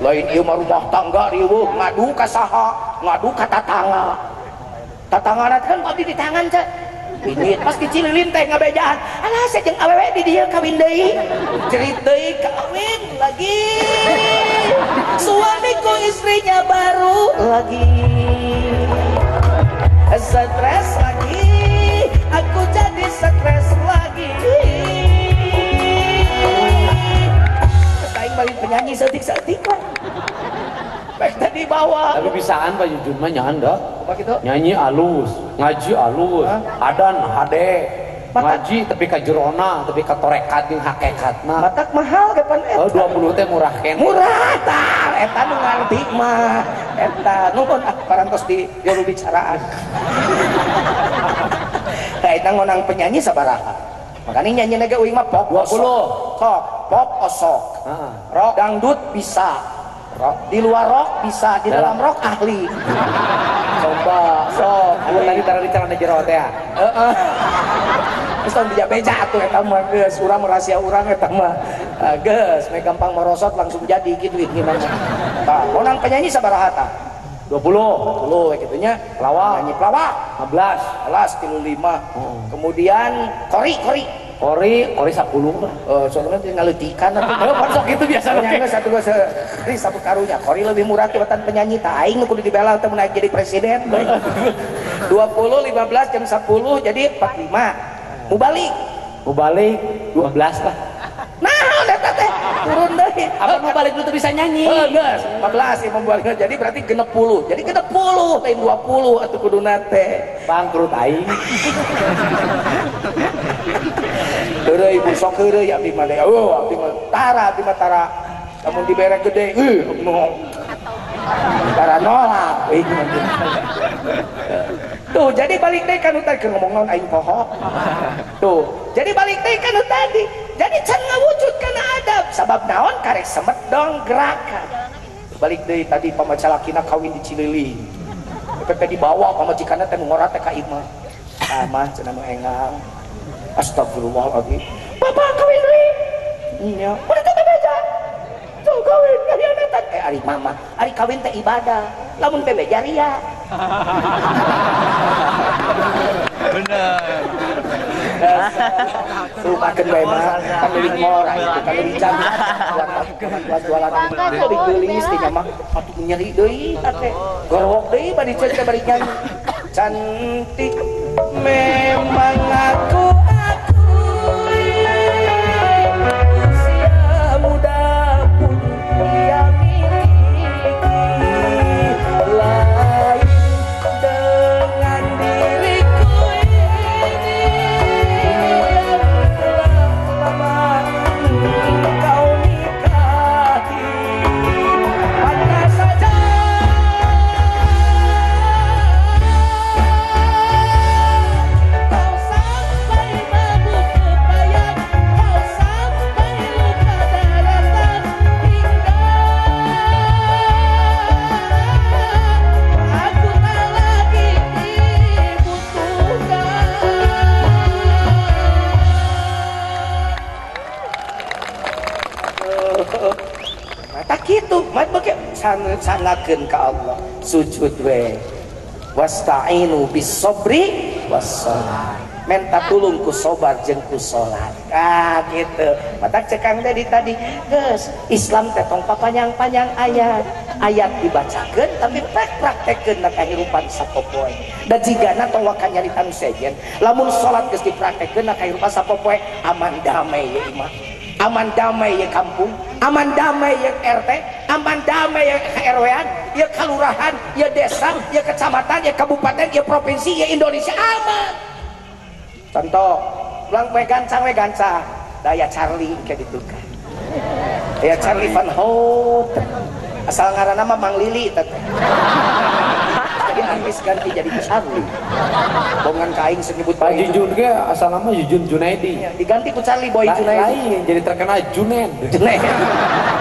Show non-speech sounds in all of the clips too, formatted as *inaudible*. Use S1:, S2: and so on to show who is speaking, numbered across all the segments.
S1: lain ieu mah rumah tangga riweuh ngadu ka saha ngadu ka tatangga tatangga kan abdi di tangan cek Pinit pas dicililin teh ngabejaan alah sejeng awewe di dia kawin deui cerit deui kawin lagi. Suamiku istrinya baru lagi. Stres lagi. Aku jadi stres lagi. Aing balik penyanyi setik-setik kan Baik tadi bawa
S2: Tapi bisaan Pak Jujun mah nyanyi dah.
S1: apa gitu
S2: Nyanyi alus, ngaji alus,
S1: Hah?
S2: adan hade.
S1: Mata-
S2: Ngaji tapi ka jerona, tapi ka torekat jeung hakekatna.
S1: matak mahal kapan
S2: Oh,
S1: eta
S2: 20 teh murah kene.
S1: murah tah eta nu ngarti mah eta nuhun ah parantos di juru bicaraan Tah *laughs* eta ngonang penyanyi sabaraha makanya nyanyi nage uing mah pop
S2: 20.
S1: sok pop osok
S2: Heeh.
S1: rock dangdut bisa rock di luar rock bisa di dalam rock ahli coba sok
S2: Anu tadi tara dicarana jero teh. ya?
S1: Heeh. Terus tong beja-beja atuh eta mah geus urang rahasia urang eta mah. Ah, Geus me gampang merosot langsung jadi gitu gimana. Tah, konang penyanyi sabaraha tah?
S2: 20,
S1: 20 we kitu nya.
S2: Pelawak.
S1: Penyanyi pelawak.
S2: 15.
S1: Kelas 35. Kemudian kori kori.
S2: Kori, kori 10 lah.
S1: Eh soalnya dia ngaletikan atuh.
S2: Oh, pan sok *laughs* gitu biasa
S1: Penyanyi satu dua se ini satu karunya. Kori lebih murah tibatan penyanyi tah aing kudu dibela teh mun aing jadi presiden. *laughs* 20 15 jam 10 jadi 45. Mau balik.
S2: Mau balik 12 lah.
S1: Nah, udah teh turun deh.
S2: Apa mau balik dulu tuh bisa nyanyi?
S1: Oh, geus, 15 ya membuat jadi berarti genep 10. Jadi genep 10 lain 20 atuh kuduna teh.
S2: Bangkrut aing. *laughs*
S1: Tara abdi oh, mah tara. namun dibere gede nolak tuh jadi balik deh kan tadi ngomong aing poho. tuh jadi balik deh kan tadi jadi can ngawujud karena adab. Sabab naon karek semet dong gerakan. Balik deh tadi pamacelakina kawin di Cilili. Pepe dibawa bawah teh ngora teh ka imah. Ah mah cenah engang Astagfirullahaladzim. Bapak kawin deui. Iya, udah teh beja. Tuh kawin kali anak eh ari mama, ari kawin teh ibadah. Lamun teh beja ria. Rumakeun bae mah kan leuwih mora itu kan leuwih cantik. Buat jualan leuwih geulis teh mah atuh nyeri deui ate. Gorok deui bari ceuk teh bari nyanyi. Cantik memang aku mata gitu. Mat beke sanad sanakeun ka Allah. Sujud we. Wasta'inu bis sabri was salat minta tulung ku sobar jeung ku salat ah gitu. Mata cekang teh tadi. Geus Islam teh tong panjang-panjang ayat. Ayat dibacakeun tapi prak praktekeun na kahirupan sapopoe. Da jigana tong wakan nyaritan sejen. Lamun salat geus dipraktekeun na kahirupan sapopoe aman damai ieu ya, imah. Aman damai ya kampung aman damai ya RT aman damai ya RW ya kelurahan ya desa ya kecamatan ya kabupaten ya provinsi ya Indonesia aman. Contoh ulang we gancang we gancang daya Charlie kayak gitu kan. Ya Charlie Van Houten. Asal ngaranna mah Mang Lili teteh artis ganti jadi Charlie bongan kaing senyebut
S2: Pak Jujun ge asal nama Jujun Junaidi.
S1: diganti ku Charlie Boy
S2: La-
S1: Junaidi
S2: Lain jadi terkenal. Junaid.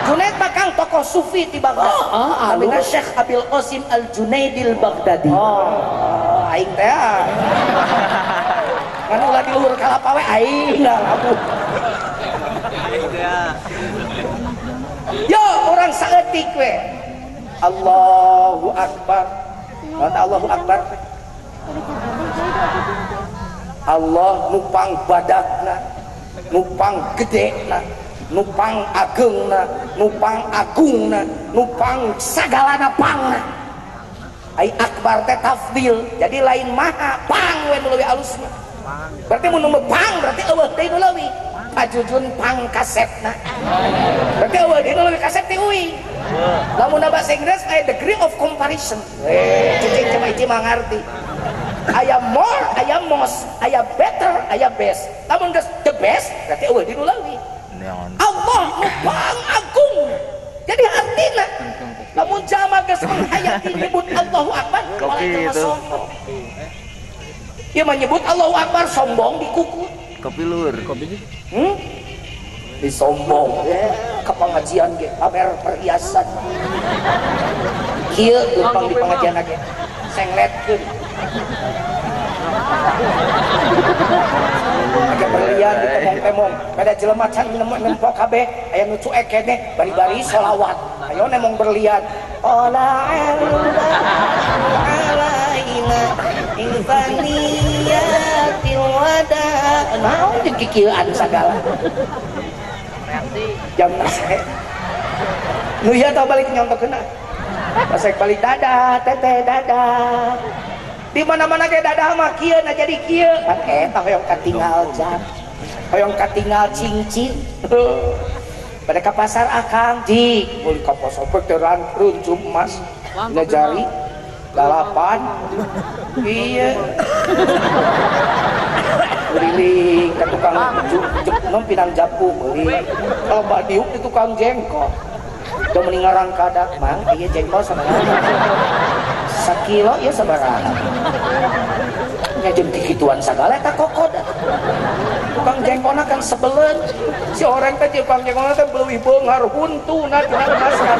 S1: Junaid mah kang tokoh sufi di Baghdad.
S2: Oh,
S1: Namanya
S2: alus.
S1: Syekh Abil Qasim Al Junaidil Baghdadi.
S2: Oh.
S1: aing teh. ah. Kan ulah di luhur kalapa we aing lah. Yo, orang saeutik we Allahu akbar Allahu Akbar Allah nupang badakna nupang gedena nupang agengna, nupang agungna, nupang sagalana pangna. Ai akbar teh tafdil jadi lain maha pang we nu leuwih alusna. berarti mun nu pang berarti eueuh teh nu leuwih pajujun pang kasetna berarti eueuh deui nu leuwih kaset ti uwi lamun bahasa Inggris aya degree of comparison. Eh cicing coba itu mah ngarti aya more aya most aya better aya best. Lamun geus the best berarti deui nu leuwih Allah pang agung. Jadi artinya namun jama geus menghayati nyebut Allahu Akbar. Malah jama sombong Ia menyebut Allahu Akbar sombong dikukut
S3: kopi lur
S1: hmm? disombong ya ke pengajian ge pamer perhiasan kieu gampang di pengajian lagi sengletkeun Ake berlian di temong-temong Pada jelema can nempok kabeh Aya nu cuek kene bari-bari sholawat Ayo nemong berlian Ola alaina Infaniyatil wada mau yang kikilan segala. Jam nasek nu iya tau balik nyontok kena. Nasek balik dadah teteh dadah di mana mana kayak dadah mah kia nah jadi kia. Pakai tak yang katingal jam. Yang katingal cincin. *laughs* Pada ke pasar akang di. Mulai ke pasar beteran runcum emas ngejari dalapan iya. *laughs* beliling ke tukang nom pinang japu beli. Kalau mbak diuk di tukang jengkol udah meninggaran kadak mang iya jengkol sama sakilo ya sebarang nya jeung kikituan sagala eta kokod tukang jengkona kan sebelen. Si orang teh tukang jengkona teh beuwih beungar huntuna tina emaskan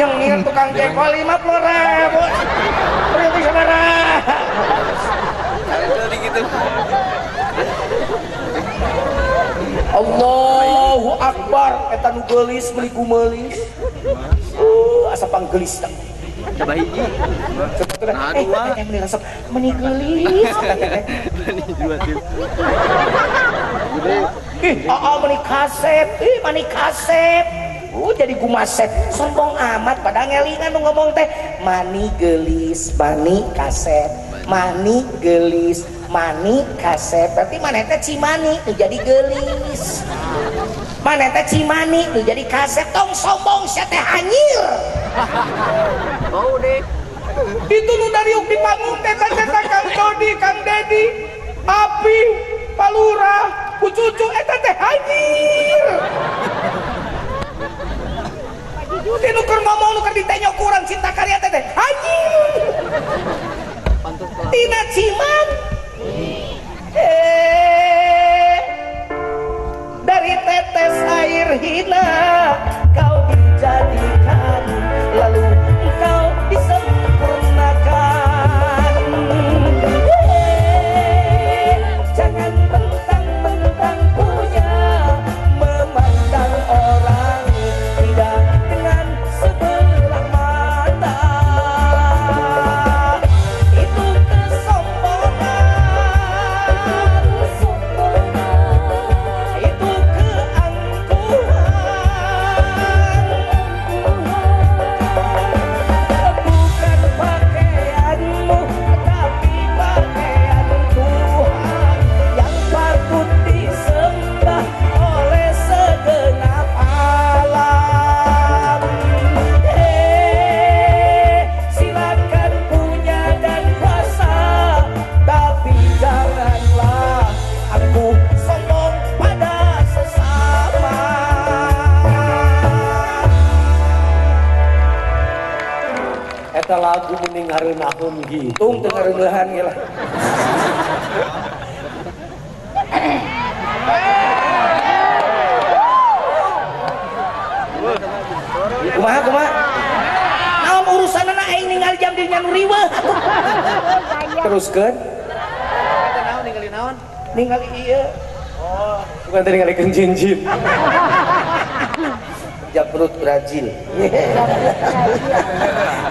S1: nyengir tukang jengkol lima puluh ribu berarti sabaraha Allahu Akbar geulis meuli kumeuli uh, asa panggelis dah.
S3: Coba hiji Nah,
S1: eh,
S3: dua.
S1: eh, meni resep, meni gelis.
S3: berani dua tim
S1: Ih, aa meni kasep, ih meni kasep. Uh, jadi gumaset, sombong amat pada ngelingan ngomong teh. Mani gelis, mani kasep, mani gelis, mani kasep. Berarti mana teh cimani jadi gelis. Mana teh cimani tuh jadi kasep. Tong sombong sia teh hanyir. *laughs*
S3: bau deh
S1: itu nu dari di panggung teta teta kang Dodi kang Dedi Api Palura Bu Cucu eta teh hajir Tinu *laughs* keur ngomong nu keur ditanya kurang cinta karya teh
S2: lagu mending hareunahun gitu.
S1: tung teu ngareulehan ge lah. Kumaha kumaha? Naon urusanna aing ningali jam dirinya nu riweuh teruskeun
S3: ningali naon?
S1: Ningali ieu
S2: Bukan tadi ngalikeun jinjin.
S1: Jabrut Brazil.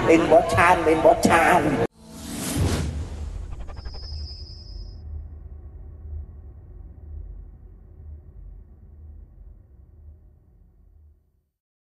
S1: Lain *laughs* bocan lain bocan